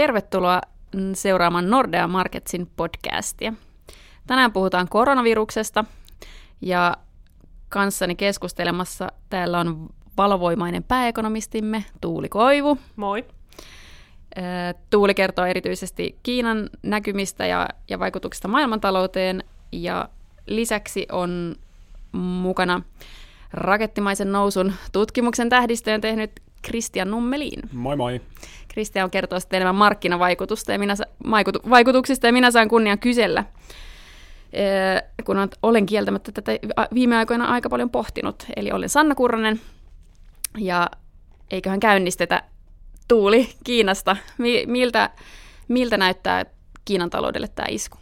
Tervetuloa seuraamaan Nordea Marketsin podcastia. Tänään puhutaan koronaviruksesta ja kanssani keskustelemassa täällä on valovoimainen pääekonomistimme Tuuli Koivu. Moi. Tuuli kertoo erityisesti Kiinan näkymistä ja, ja vaikutuksista maailmantalouteen ja lisäksi on mukana rakettimaisen nousun tutkimuksen tähdistöön tehnyt Kristian Nummelin. Moi moi. Kristian kertoo sitten enemmän markkinavaikutusta ja minä, vaikutuksista ja minä saan kunnian kysellä, kun olen kieltämättä tätä viime aikoina aika paljon pohtinut. Eli olen Sanna Kurronen ja eiköhän käynnistetä Tuuli Kiinasta. Miltä, miltä näyttää Kiinan taloudelle tämä isku?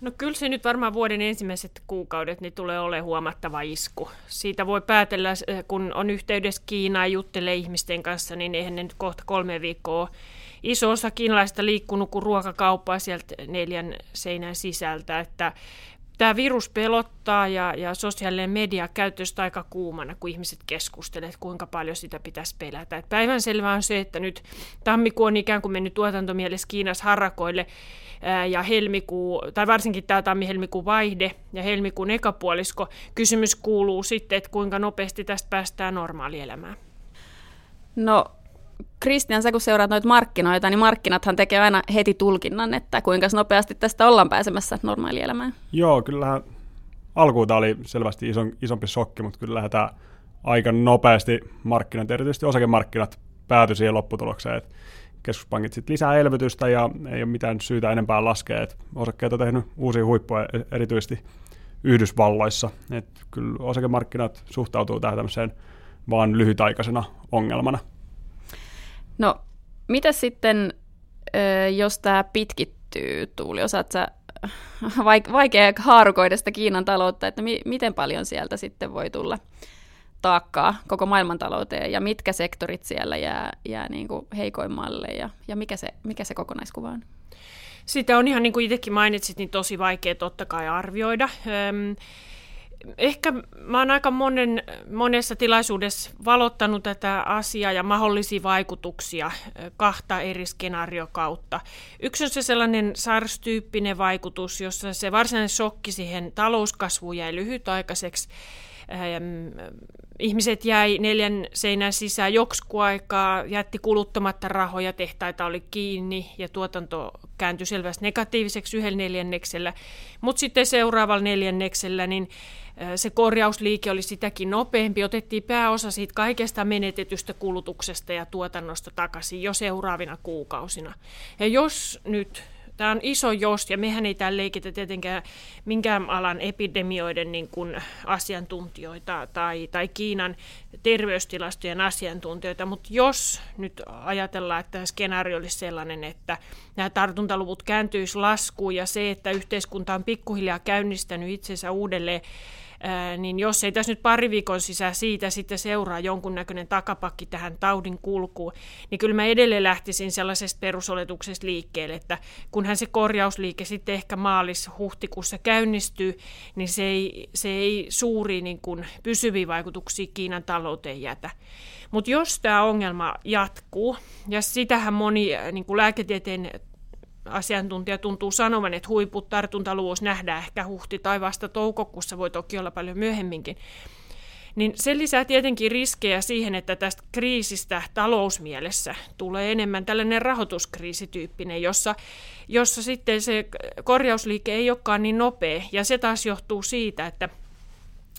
No kyllä se nyt varmaan vuoden ensimmäiset kuukaudet niin tulee olemaan huomattava isku. Siitä voi päätellä, kun on yhteydessä Kiinaan ja juttelee ihmisten kanssa, niin eihän ne nyt kohta kolme viikkoa iso osa kiinalaista liikkunut kuin ruokakauppaa sieltä neljän seinän sisältä, että tämä virus pelottaa ja, ja sosiaalinen media käytöstä aika kuumana, kun ihmiset keskustelevat, kuinka paljon sitä pitäisi pelätä. Et päivänselvää on se, että nyt tammikuu on ikään kuin mennyt tuotantomielessä Kiinassa harrakoille ää, ja helmikuu, tai varsinkin tämä tammi-helmikuun vaihde ja helmikuun ekapuolisko. Kysymys kuuluu sitten, että kuinka nopeasti tästä päästään normaalielämään. No Kristian, sä kun seuraat noita markkinoita, niin markkinathan tekee aina heti tulkinnan, että kuinka nopeasti tästä ollaan pääsemässä normaalielämään. Joo, kyllähän alkuun tämä oli selvästi ison, isompi shokki, mutta kyllähän tämä aika nopeasti markkinat, erityisesti osakemarkkinat, päätyi siihen lopputulokseen, että keskuspankit sitten lisää elvytystä ja ei ole mitään syytä enempää laskea. että osakkeet on tehnyt uusia huippuja erityisesti Yhdysvalloissa. Et kyllä osakemarkkinat suhtautuu tähän tämmöiseen vaan lyhytaikaisena ongelmana. No, mitä sitten, jos tämä pitkittyy, Tuuli? Osaat sä vaikea haarukoida sitä Kiinan taloutta, että mi- miten paljon sieltä sitten voi tulla taakkaa koko maailmantalouteen ja mitkä sektorit siellä jää, jää niin kuin heikoimmalle ja, ja mikä, se, mikä se kokonaiskuva on? Sitä on ihan niin kuin itsekin mainitsit, niin tosi vaikea totta kai arvioida. Öm, ehkä mä oon aika monen, monessa tilaisuudessa valottanut tätä asiaa ja mahdollisia vaikutuksia kahta eri skenaariokautta. Yksi on se sellainen SARS-tyyppinen vaikutus, jossa se varsinainen shokki siihen talouskasvuun jäi lyhytaikaiseksi. Ihmiset jäi neljän seinän sisään joksku aikaa, jätti kuluttamatta rahoja, tehtaita oli kiinni ja tuotanto kääntyi selvästi negatiiviseksi yhdellä neljänneksellä. Mutta sitten seuraavalla neljänneksellä niin se korjausliike oli sitäkin nopeampi. Otettiin pääosa siitä kaikesta menetetystä kulutuksesta ja tuotannosta takaisin jo seuraavina kuukausina. Ja jos nyt Tämä on iso jos, ja mehän ei täällä leikitä tietenkään minkään alan epidemioiden niin kuin asiantuntijoita tai, tai Kiinan terveystilastojen asiantuntijoita, mutta jos nyt ajatellaan, että tämä skenaario olisi sellainen, että nämä tartuntaluvut kääntyisi laskuun ja se, että yhteiskunta on pikkuhiljaa käynnistänyt itsensä uudelleen niin jos ei tässä nyt pari viikon sisään siitä sitten seuraa jonkunnäköinen takapakki tähän taudin kulkuun, niin kyllä mä edelleen lähtisin sellaisesta perusoletuksesta liikkeelle, että kunhan se korjausliike sitten ehkä maalis-huhtikuussa käynnistyy, niin se ei, se ei suuri niin kuin pysyviä vaikutuksia Kiinan talouteen jätä. Mutta jos tämä ongelma jatkuu, ja sitähän moni niin kuin lääketieteen asiantuntija tuntuu sanovan, että huiput tartuntaluvuus nähdään ehkä huhti tai vasta toukokuussa, voi toki olla paljon myöhemminkin. Niin se lisää tietenkin riskejä siihen, että tästä kriisistä talousmielessä tulee enemmän tällainen rahoituskriisityyppinen, jossa, jossa sitten se korjausliike ei olekaan niin nopea. Ja se taas johtuu siitä, että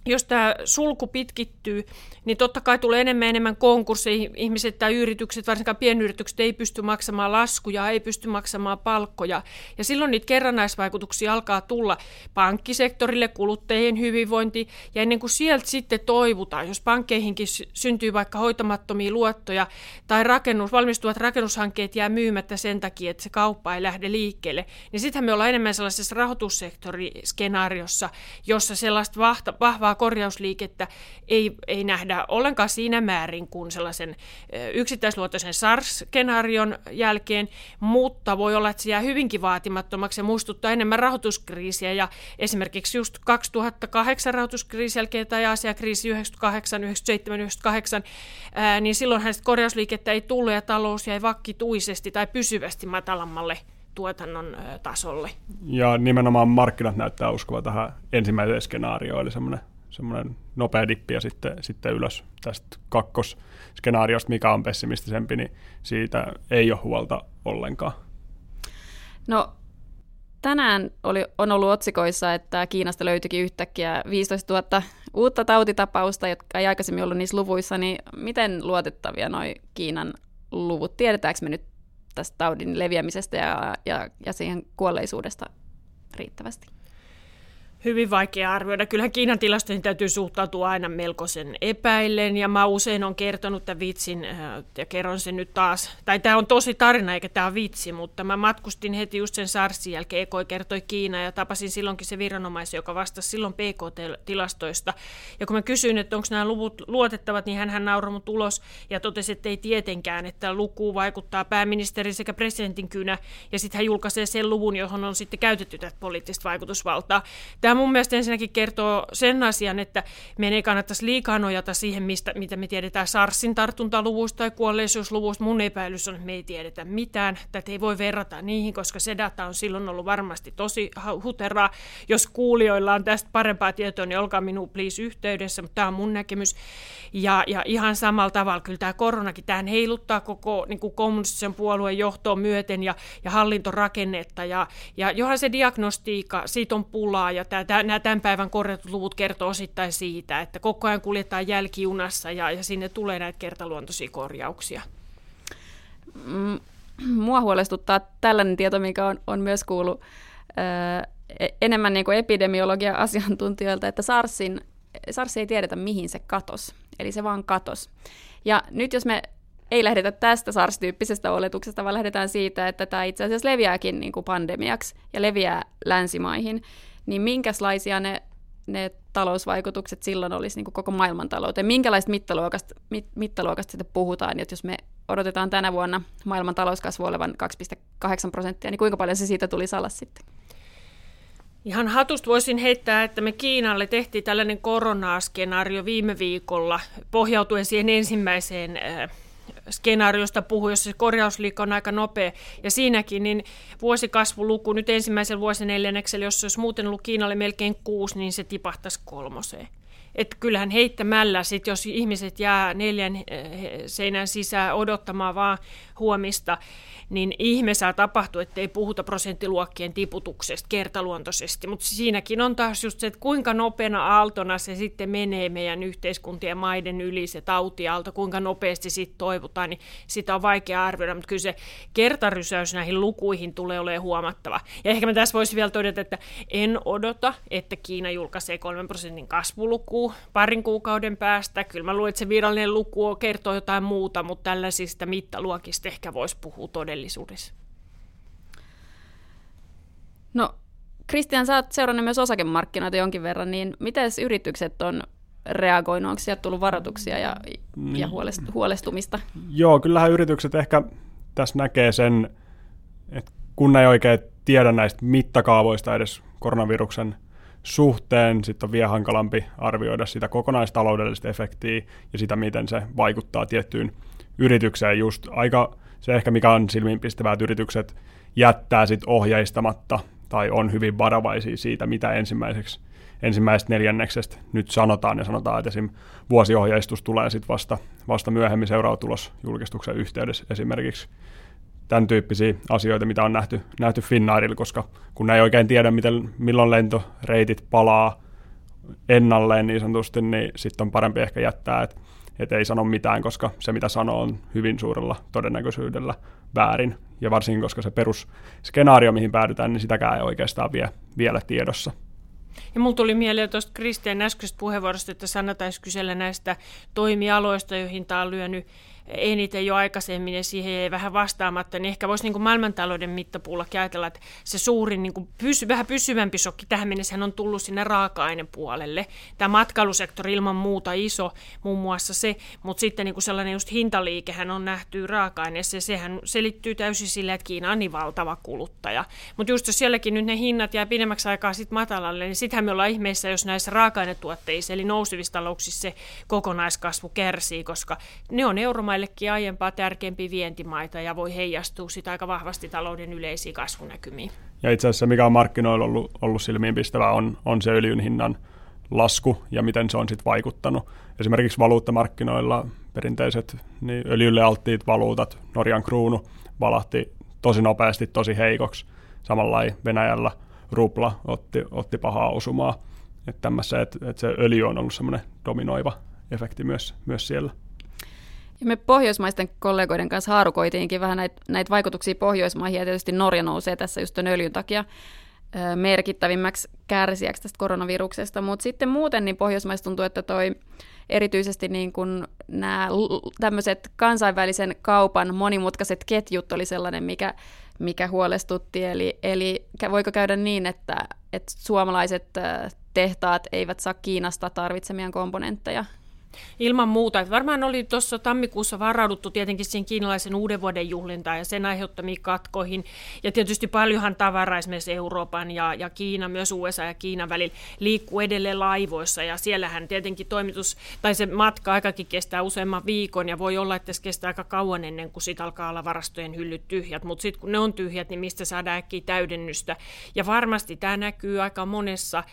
jos tämä sulku pitkittyy, niin totta kai tulee enemmän enemmän konkursseja. Ihmiset tai yritykset, varsinkaan pienyritykset, ei pysty maksamaan laskuja, ei pysty maksamaan palkkoja. Ja silloin niitä kerrannaisvaikutuksia alkaa tulla pankkisektorille, kuluttajien hyvinvointi. Ja ennen kuin sieltä sitten toivutaan, jos pankkeihinkin syntyy vaikka hoitamattomia luottoja tai rakennus, valmistuvat rakennushankkeet jää myymättä sen takia, että se kauppa ei lähde liikkeelle, niin sittenhän me ollaan enemmän sellaisessa rahoitussektoriskenaariossa, jossa sellaista vahvaa vahvaa korjausliikettä ei, ei nähdä ollenkaan siinä määrin kuin sellaisen yksittäisluotoisen SARS-skenaarion jälkeen, mutta voi olla, että se jää hyvinkin vaatimattomaksi ja muistuttaa enemmän rahoituskriisiä ja esimerkiksi just 2008 rahoituskriisin jälkeen tai asiakriisi 98, 97, 98, ää, niin silloinhan korjausliikettä ei tullut ja talous jäi vakkituisesti tai pysyvästi matalammalle tuotannon tasolle. Ja nimenomaan markkinat näyttää uskova tähän ensimmäiseen skenaarioon, eli semmoinen, semmoinen nopea dippi ja sitten, sitten ylös tästä kakkosskenaariosta, mikä on pessimistisempi, niin siitä ei ole huolta ollenkaan. No tänään oli, on ollut otsikoissa, että Kiinasta löytyikin yhtäkkiä 15 000 uutta tautitapausta, jotka ei aikaisemmin ollut niissä luvuissa, niin miten luotettavia noi Kiinan luvut? Tiedetäänkö me nyt tästä taudin leviämisestä ja, ja, ja siihen kuolleisuudesta riittävästi? Hyvin vaikea arvioida. Kyllähän Kiinan tilastoihin täytyy suhtautua aina melkoisen epäillen, ja mä usein on kertonut tämän vitsin, äh, ja kerron sen nyt taas. Tai tämä on tosi tarina, eikä tämä vitsi, mutta mä matkustin heti just sen SARSin jälkeen, EKoi kertoi Kiina, ja tapasin silloinkin se viranomaisen, joka vastasi silloin PKT-tilastoista. Ja kun mä kysyin, että onko nämä luvut luotettavat, niin hän nauroi mut ulos ja totesi, että ei tietenkään, että luku vaikuttaa pääministerin sekä presidentin kynä, ja sitten hän julkaisee sen luvun, johon on sitten käytetty tätä poliittista vaikutusvaltaa. Tämä Tämä mun mielestä ensinnäkin kertoo sen asian, että meidän ei kannattaisi liikaa nojata siihen, mistä, mitä me tiedetään SARSin tartuntaluvuista tai kuolleisuusluvuista. Mun epäilys on, että me ei tiedetä mitään. Tätä ei voi verrata niihin, koska se data on silloin ollut varmasti tosi huteraa. Jos kuulijoilla on tästä parempaa tietoa, niin olkaa minun please yhteydessä, mutta tämä on mun näkemys. Ja, ja ihan samalla tavalla kyllä tämä koronakin, tähän heiluttaa koko niin kuin kommunistisen puolueen johtoon myöten ja, ja hallintorakennetta. Ja, ja johan se diagnostiikka, siitä on pulaa ja tämä nämä tämän päivän korjatut luvut kertoo osittain siitä, että koko ajan kuljetaan jälkijunassa ja, ja sinne tulee näitä kertaluontoisia korjauksia. Mm, mua huolestuttaa tällainen tieto, mikä on, on myös kuullut ö, enemmän niin kuin epidemiologian asiantuntijoilta, että SARSin, SARS ei tiedetä, mihin se katos. Eli se vaan katos. Ja nyt jos me ei lähdetä tästä SARS-tyyppisestä oletuksesta, vaan lähdetään siitä, että tämä itse asiassa leviääkin niin kuin pandemiaksi ja leviää länsimaihin, niin minkälaisia ne, ne talousvaikutukset silloin olisi niin kuin koko maailmantalouteen? Minkälaista mittaluokasta, mit, mittaluokasta sitten puhutaan, että jos me odotetaan tänä vuonna maailman talouskasvu olevan 2,8 prosenttia, niin kuinka paljon se siitä tuli alas sitten? Ihan hatusta voisin heittää, että me Kiinalle tehtiin tällainen koronaskenaario viime viikolla pohjautuen siihen ensimmäiseen äh, skenaariosta puhuu, jossa se korjausliikka on aika nopea. Ja siinäkin niin vuosikasvuluku nyt ensimmäisellä vuosineljänneksellä, jos se olisi muuten ollut Kiinalle melkein kuusi, niin se tipahtaisi kolmoseen. Että kyllähän heittämällä, sit jos ihmiset jää neljän eh, seinän sisään odottamaan vaan huomista, niin ihme saa tapahtua, ettei puhuta prosenttiluokkien tiputuksesta kertaluontoisesti. Mutta siinäkin on taas just se, että kuinka nopeana aaltona se sitten menee meidän yhteiskuntien maiden yli se tautiaalto, kuinka nopeasti sitten toivutaan, niin sitä on vaikea arvioida, mutta kyllä se kertarysäys näihin lukuihin tulee olemaan huomattava. Ja ehkä mä tässä voisin vielä todeta, että en odota, että Kiina julkaisee 3 prosentin kasvuluku parin kuukauden päästä. Kyllä mä luulen, että se virallinen luku kertoo jotain muuta, mutta tällaisista mittaluokista ehkä voisi puhua todellisuudessa. No, Kristian, sä oot seurannut myös osakemarkkinoita jonkin verran, niin miten yritykset on reagoinut? Onko sieltä tullut varoituksia ja, ja niin. huolestumista? Joo, kyllähän yritykset ehkä tässä näkee sen, että kun ei oikein tiedä näistä mittakaavoista edes koronaviruksen suhteen, sitten on vielä hankalampi arvioida sitä kokonaistaloudellista efektiä ja sitä, miten se vaikuttaa tiettyyn yritykseen. Just aika se ehkä mikä on silmiinpistävää, että yritykset jättää sit ohjeistamatta tai on hyvin varovaisia siitä, mitä ensimmäiseksi ensimmäisestä neljänneksestä nyt sanotaan, ja sanotaan, että esim. vuosiohjeistus tulee sitten vasta, vasta myöhemmin seuraatulos julkistuksen yhteydessä esimerkiksi tämän tyyppisiä asioita, mitä on nähty, nähty Finnairilla, koska kun ei oikein tiedä, miten, milloin lentoreitit palaa ennalleen niin sanotusti, niin sitten on parempi ehkä jättää, että et ei sano mitään, koska se mitä sanoo on hyvin suurella todennäköisyydellä väärin. Ja varsinkin, koska se perusskenaario, mihin päädytään, niin sitäkään ei oikeastaan vie, vielä tiedossa. Ja mulla tuli mieleen tuosta Kristian äskeisestä puheenvuorosta, että sanotaan kysellä näistä toimialoista, joihin tämä on lyönyt eniten jo aikaisemmin ja siihen ei vähän vastaamatta, niin ehkä voisi niin kuin maailmantalouden mittapuullakin ajatella, että se suurin niin kuin pysy, vähän pysyvämpi shokki tähän mennessä on tullut sinne raaka-ainepuolelle. Tämä matkailusektori ilman muuta iso, muun muassa se, mutta sitten niin kuin sellainen just hintaliikehän on nähty raaka-aineessa ja sehän selittyy täysin sillä, että Kiina on niin valtava kuluttaja. Mutta just jos sielläkin nyt ne hinnat jää pidemmäksi aikaa sit matalalle, niin sittenhän me ollaan ihmeissä, jos näissä raaka-ainetuotteissa eli nousevissa talouksissa se kokonaiskasvu kärsii, koska ne on euromaillekin aiempaa tärkeämpiä vientimaita ja voi heijastua sitä aika vahvasti talouden yleisiin kasvunäkymiin. Ja itse asiassa mikä on markkinoilla ollut, ollut silmiinpistävää on, on se öljyn hinnan lasku ja miten se on sitten vaikuttanut. Esimerkiksi valuuttamarkkinoilla perinteiset niin öljylle alttiit valuutat, Norjan kruunu, valahti tosi nopeasti, tosi heikoksi. Samalla Venäjällä rupla otti, otti pahaa osumaa. Että tämmössä, että, että se öljy on ollut semmoinen dominoiva efekti myös, myös siellä. Ja me pohjoismaisten kollegoiden kanssa haarukoitiinkin vähän näitä, näitä vaikutuksia Pohjoismaihin, ja tietysti Norja nousee tässä just öljyn takia merkittävimmäksi kärsijäksi tästä koronaviruksesta, mutta sitten muuten niin Pohjoismaissa tuntuu, että toi erityisesti niin kuin nämä tämmöiset kansainvälisen kaupan monimutkaiset ketjut oli sellainen, mikä, mikä huolestutti. Eli, eli voiko käydä niin, että, että suomalaiset tehtaat eivät saa Kiinasta tarvitsemiaan komponentteja Ilman muuta. Että varmaan oli tuossa tammikuussa varauduttu tietenkin siihen kiinalaisen uuden vuoden juhlintaan ja sen aiheuttamiin katkoihin. Ja tietysti paljonhan tavaraa esimerkiksi Euroopan ja, ja Kiina, myös USA ja Kiinan välillä liikkuu edelleen laivoissa. Ja siellähän tietenkin toimitus tai se matka aikakin kestää useamman viikon ja voi olla, että se kestää aika kauan ennen kuin siitä alkaa olla varastojen hyllyt tyhjät. Mutta sitten kun ne on tyhjät, niin mistä saadaan äkkiä täydennystä. Ja varmasti tämä näkyy aika monessa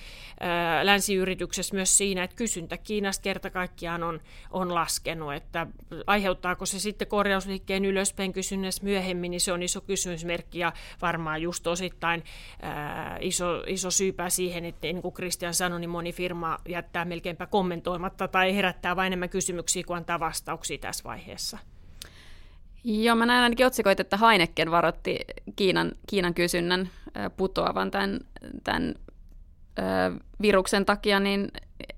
ää, länsiyrityksessä myös siinä, että kysyntä Kiinasta kerta kaikkiaan kaikkiaan on, on laskenut, että aiheuttaako se sitten korjausliikkeen ylöspäin kysynnässä myöhemmin, niin se on iso kysymysmerkki ja varmaan just osittain ää, iso, iso syypää siihen, että niin kuin Christian sanoi, niin moni firma jättää melkeinpä kommentoimatta tai herättää vain enemmän kysymyksiä kuin antaa vastauksia tässä vaiheessa. Joo, mä näen ainakin otsikoita, että Heineken varoitti Kiinan, Kiinan kysynnän putoavan tämän, tämän viruksen takia, niin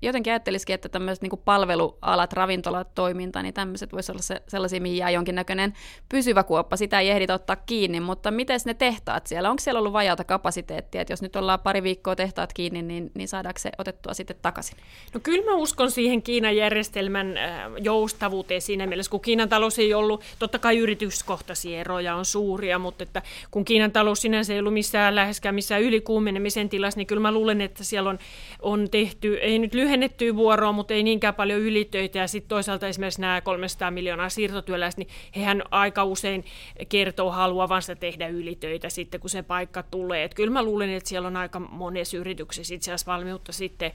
jotenkin ajattelisikin, että tämmöiset niin palvelualat, ravintolat, toiminta, niin tämmöiset voisi olla se, sellaisia, mihin jää jonkinnäköinen pysyvä kuoppa. Sitä ei ehditä ottaa kiinni, mutta miten ne tehtaat siellä? Onko siellä ollut vajata kapasiteettia? Että jos nyt ollaan pari viikkoa tehtaat kiinni, niin, niin saadaanko se otettua sitten takaisin? No kyllä mä uskon siihen Kiinan järjestelmän äh, joustavuuteen siinä mielessä, kun Kiinan talous ei ollut, totta kai yrityskohtaisia eroja on suuria, mutta että kun Kiinan talous sinänsä ei ollut missään läheskään missään ylikuumenemisen tilassa, niin kyllä mä luulen, että siellä on, on tehty, ei nyt lyhennettyä vuoroa, mutta ei niinkään paljon ylitöitä. Ja sitten toisaalta esimerkiksi nämä 300 miljoonaa siirtotyöläistä, niin hehän aika usein kertoo haluavansa tehdä ylitöitä sitten, kun se paikka tulee. Et kyllä mä luulen, että siellä on aika monessa yrityksessä itse asiassa valmiutta sitten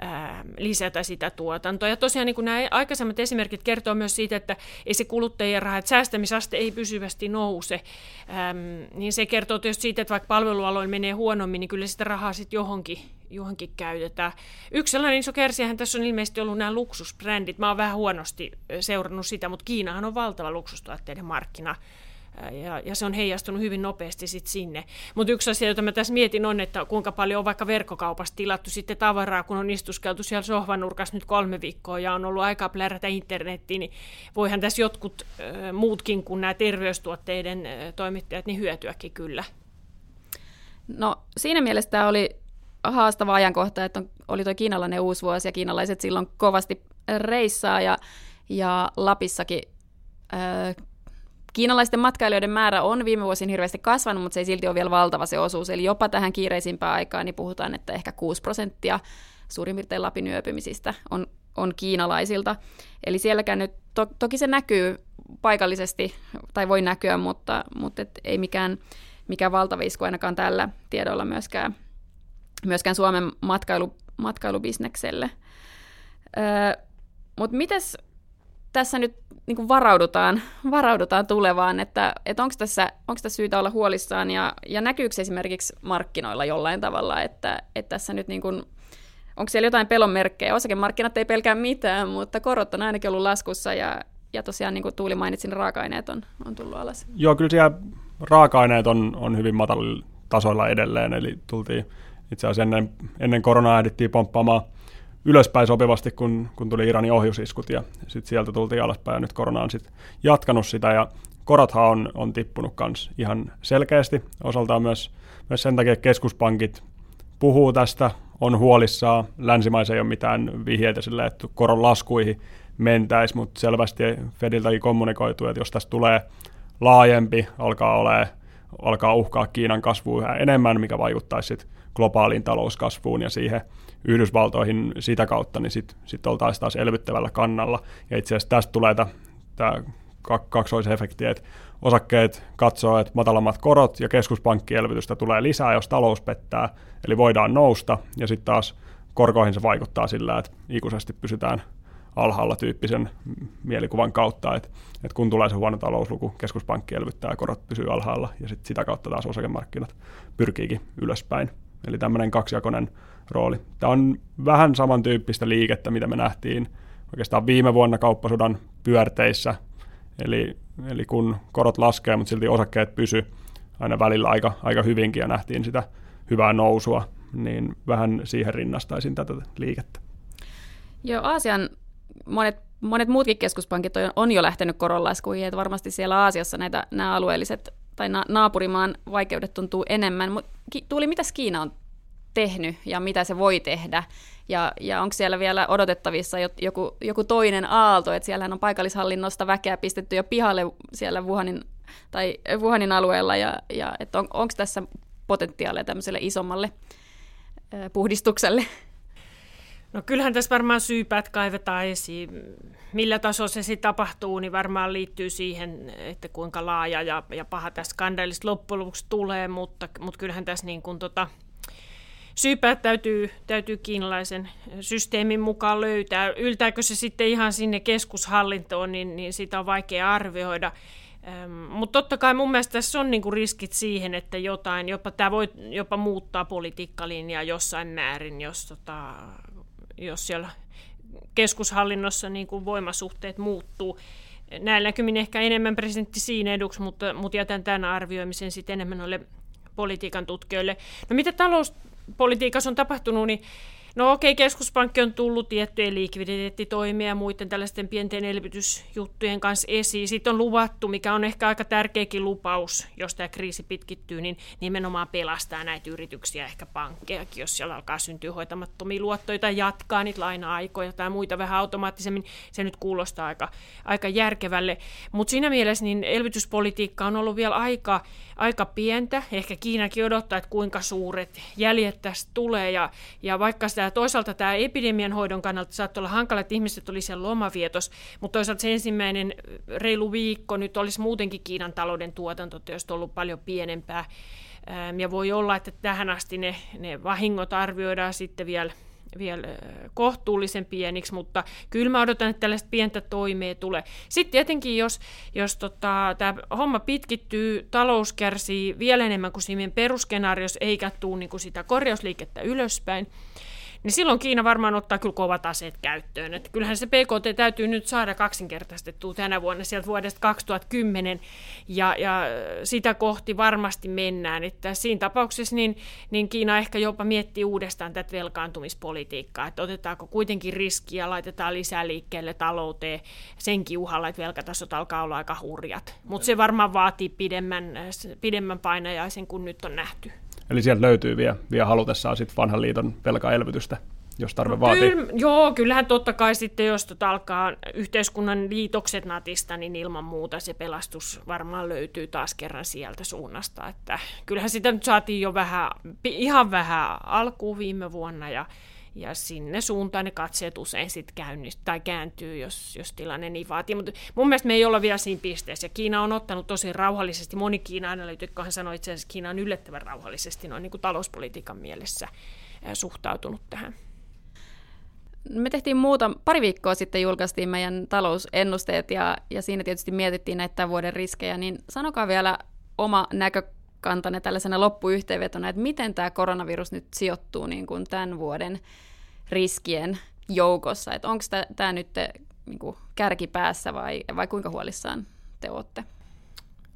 ää, lisätä sitä tuotantoa. Ja tosiaan niin kuin nämä aikaisemmat esimerkit kertoo myös siitä, että ei se kuluttajien raha, että säästämisaste ei pysyvästi nouse. Ähm, niin se kertoo tietysti siitä, että vaikka palvelualoilla menee huonommin, niin kyllä sitä rahaa sitten johonkin, johonkin käytetään. Yksi sellainen iso kärsiähän tässä on ilmeisesti ollut nämä luksusbrändit. Mä oon vähän huonosti seurannut sitä, mutta Kiinahan on valtava luksustuotteiden markkina ja, ja se on heijastunut hyvin nopeasti sit sinne. Mutta yksi asia, jota mä tässä mietin, on, että kuinka paljon on vaikka verkkokaupasta tilattu sitten tavaraa, kun on istuskeltu siellä sohvanurkassa nyt kolme viikkoa ja on ollut aikaa plärätä internettiin, niin voihan tässä jotkut äh, muutkin kuin nämä terveystuotteiden äh, toimittajat niin hyötyäkin kyllä. No siinä mielessä tämä oli haastava ajankohta, että on, oli tuo kiinalainen uusi vuosi ja kiinalaiset silloin kovasti reissaa ja, ja Lapissakin Kiinalaisten matkailijoiden määrä on viime vuosina hirveästi kasvanut, mutta se ei silti ole vielä valtava se osuus. Eli jopa tähän kiireisimpään aikaan niin puhutaan, että ehkä 6 prosenttia suurin piirtein Lapin yöpymisistä on, on kiinalaisilta. Eli sielläkään nyt, to, toki se näkyy paikallisesti, tai voi näkyä, mutta, mutta et ei mikään, mikään valtava isku ainakaan tällä tiedolla myöskään, myöskään Suomen matkailu, matkailubisnekselle. Öö, mutta mites tässä nyt niin kuin varaudutaan, varaudutaan tulevaan, että, että onko tässä, onko tässä syytä olla huolissaan ja, ja näkyykö se esimerkiksi markkinoilla jollain tavalla, että, että tässä nyt niin kuin, onko siellä jotain pelon merkkejä? Osakemarkkinat ei pelkää mitään, mutta korot on ainakin ollut laskussa ja, ja tosiaan niin kuin Tuuli mainitsin, raaka-aineet on, on tullut alas. Joo, kyllä siellä raaka-aineet on, on hyvin matalilla tasoilla edelleen, eli tultiin itse asiassa ennen, ennen koronaa ehdittiin pomppaamaan ylöspäin sopivasti, kun, kun tuli Iranin ohjusiskut ja sitten sieltä tultiin alaspäin ja nyt korona on sitten jatkanut sitä ja korothan on, on tippunut kans ihan selkeästi. Osaltaan myös, myös sen takia, keskuspankit puhuu tästä, on huolissaan. Länsimaissa ei ole mitään vihjeitä sille, että koron laskuihin mentäisi, mutta selvästi Fediltäkin kommunikoitu, että jos tästä tulee laajempi, alkaa olemaan alkaa uhkaa Kiinan kasvua yhä enemmän, mikä vaikuttaisi sit globaaliin talouskasvuun ja siihen Yhdysvaltoihin sitä kautta, niin sitten sit oltaisiin taas elvyttävällä kannalla. Ja itse asiassa tästä tulee tämä kaksoisefekti, että osakkeet katsoo, että matalammat korot ja keskuspankkielvytystä tulee lisää, jos talous pettää, eli voidaan nousta, ja sitten taas korkoihin se vaikuttaa sillä, että ikuisesti pysytään alhaalla tyyppisen mielikuvan kautta, että, että kun tulee se huono talousluku, keskuspankki elvyttää ja korot pysyy alhaalla, ja sit sitä kautta taas osakemarkkinat pyrkiikin ylöspäin. Eli tämmöinen kaksijakoinen rooli. Tämä on vähän samantyyppistä liikettä, mitä me nähtiin oikeastaan viime vuonna kauppasodan pyörteissä, eli, eli kun korot laskee, mutta silti osakkeet pysy aina välillä aika, aika hyvinkin ja nähtiin sitä hyvää nousua, niin vähän siihen rinnastaisin tätä liikettä. Joo, Aasian monet, monet muutkin keskuspankit on, on jo lähtenyt koronlaskuihin, että varmasti siellä Aasiassa näitä, nämä alueelliset tai na, naapurimaan vaikeudet tuntuu enemmän. Mutta Tuuli, mitä Kiina on tehnyt ja mitä se voi tehdä? Ja, ja onko siellä vielä odotettavissa joku, joku toinen aalto, että siellähän on paikallishallinnosta väkeä pistetty jo pihalle siellä Wuhanin, tai Wuhanin alueella, ja, ja on, onko tässä potentiaalia tämmöiselle isommalle puhdistukselle? No kyllähän tässä varmaan syypäät kaivetaan esiin. Millä tasolla se sitten tapahtuu, niin varmaan liittyy siihen, että kuinka laaja ja, ja paha tässä skandaalista loppujen lopuksi tulee, mutta, mutta kyllähän tässä niin kuin tota, syypäät täytyy, täytyy kiinalaisen systeemin mukaan löytää. Yltääkö se sitten ihan sinne keskushallintoon, niin, niin sitä on vaikea arvioida. Mutta totta kai mun mielestä tässä on niinku riskit siihen, että jotain, jopa tämä voi jopa muuttaa politiikkalinjaa jossain määrin, jos tota, jos siellä keskushallinnossa niin kuin voimasuhteet muuttuu. Näillä näkymin ehkä enemmän presidentti siinä eduksi, mutta, mutta jätän tämän arvioimisen sitten enemmän noille politiikan tutkijoille. No mitä talouspolitiikassa on tapahtunut, niin No okei, okay, keskuspankki on tullut tiettyjen likviditeettitoimia ja muiden tällaisten pienten elvytysjuttujen kanssa esiin. Sitten on luvattu, mikä on ehkä aika tärkeäkin lupaus, jos tämä kriisi pitkittyy, niin nimenomaan pelastaa näitä yrityksiä, ehkä pankkejakin, jos siellä alkaa syntyä hoitamattomia luottoja tai jatkaa niitä laina-aikoja tai muita vähän automaattisemmin. Se nyt kuulostaa aika, aika järkevälle. Mutta siinä mielessä niin elvytyspolitiikka on ollut vielä aika, aika pientä. Ehkä Kiinakin odottaa, että kuinka suuret jäljet tästä tulee ja, ja vaikka sitä toisaalta tämä epidemian hoidon kannalta saattoi olla hankala, että ihmiset oli siellä lomavietos, mutta toisaalta se ensimmäinen reilu viikko nyt olisi muutenkin Kiinan talouden tuotanto olisi ollut paljon pienempää. Ja voi olla, että tähän asti ne, ne vahingot arvioidaan sitten vielä vielä kohtuullisen pieniksi, mutta kyllä mä odotan, että tällaista pientä toimea tulee. Sitten tietenkin, jos, jos tota, tämä homma pitkittyy, talous kärsii vielä enemmän kuin siinä perusskenaariossa, eikä tule niin kuin sitä korjausliikettä ylöspäin, niin silloin Kiina varmaan ottaa kyllä kovat aseet käyttöön. Että kyllähän se PKT täytyy nyt saada kaksinkertaistettua tänä vuonna sieltä vuodesta 2010, ja, ja sitä kohti varmasti mennään. Että siinä tapauksessa niin, niin Kiina ehkä jopa miettii uudestaan tätä velkaantumispolitiikkaa, että otetaanko kuitenkin riskiä, laitetaan lisää liikkeelle talouteen senkin uhalla, että velkatasot alkaa olla aika hurjat. Mutta se varmaan vaatii pidemmän, pidemmän painajaisen kuin nyt on nähty. Eli sieltä löytyy vielä, vielä halutessaan sit vanhan liiton velkaelvytystä, jos tarve no, vaatii. Kyllä, joo, kyllähän totta kai sitten, jos tota alkaa yhteiskunnan liitokset natista, niin ilman muuta se pelastus varmaan löytyy taas kerran sieltä suunnasta. Että kyllähän sitä nyt saatiin jo vähän, ihan vähän alkuun viime vuonna ja ja sinne suuntaan ne katseet usein sitten käynnist- tai kääntyy, jos, jos tilanne niin vaatii. Mutta mun mielestä me ei olla vielä siinä pisteessä, ja Kiina on ottanut tosi rauhallisesti, moni Kiina-analyytikkohan sanoi itse asiassa, että Kiina on yllättävän rauhallisesti noin niin kuin talouspolitiikan mielessä suhtautunut tähän. Me tehtiin muuta, pari viikkoa sitten julkaistiin meidän talousennusteet ja, ja siinä tietysti mietittiin näitä vuoden riskejä, niin sanokaa vielä oma näkökantanne tällaisena loppuyhteenvetona, että miten tämä koronavirus nyt sijoittuu niin kuin tämän vuoden riskien joukossa, että onko tämä nyt niin kuin kärkipäässä vai, vai kuinka huolissaan te olette?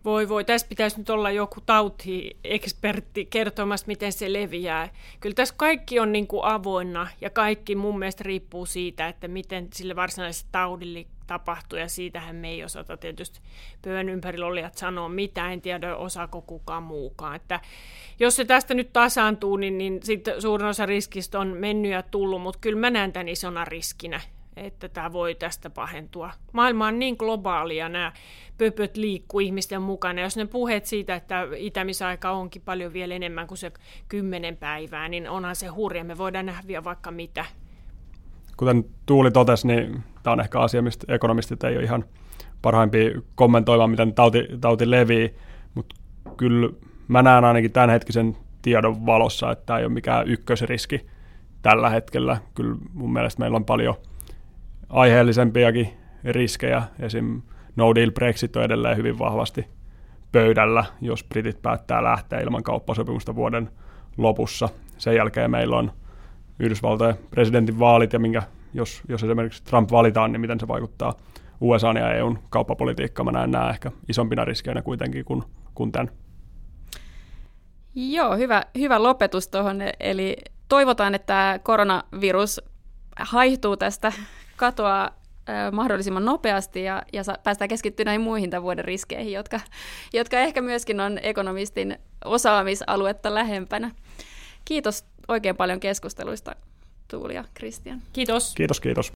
Voi voi, tässä pitäisi nyt olla joku tauti-ekspertti kertomassa, miten se leviää. Kyllä tässä kaikki on niin kuin avoinna ja kaikki mun mielestä riippuu siitä, että miten sille varsinaiselle taudille tapahtuu ja siitähän me ei osata tietysti pöydän ympärillä olijat sanoa mitään, en tiedä osaako kukaan muukaan. Että jos se tästä nyt tasaantuu, niin, niin sitten suurin osa riskistä on mennyt ja tullut, mutta kyllä mä näen tämän isona riskinä että tämä voi tästä pahentua. Maailma on niin globaalia, nämä pöpöt liikkuu ihmisten mukana. Jos ne puheet siitä, että itämisaika onkin paljon vielä enemmän kuin se kymmenen päivää, niin onhan se hurja. Me voidaan nähdä vaikka mitä. Kuten Tuuli totesi, niin tämä on ehkä asia, mistä ekonomistit ei ole ihan parhaimpia kommentoimaan, miten tauti, tauti levii, mutta kyllä mä näen ainakin tämänhetkisen tiedon valossa, että tämä ei ole mikään ykkösriski tällä hetkellä. Kyllä mun mielestä meillä on paljon – aiheellisempiakin riskejä. Esim. no deal Brexit on edelleen hyvin vahvasti pöydällä, jos britit päättää lähteä ilman kauppasopimusta vuoden lopussa. Sen jälkeen meillä on Yhdysvaltojen presidentin vaalit ja minkä, jos, jos esimerkiksi Trump valitaan, niin miten se vaikuttaa USA ja EUn kauppapolitiikkaan. Mä näen nämä ehkä isompina riskeinä kuitenkin kuin, kuin tämän. Joo, hyvä, hyvä lopetus tuohon. Eli toivotaan, että koronavirus haihtuu tästä katoaa mahdollisimman nopeasti ja, ja päästään keskittymään näihin muihin tämän vuoden riskeihin, jotka, jotka ehkä myöskin on ekonomistin osaamisaluetta lähempänä. Kiitos oikein paljon keskusteluista, Tuuli ja Kristian. Kiitos. Kiitos, kiitos.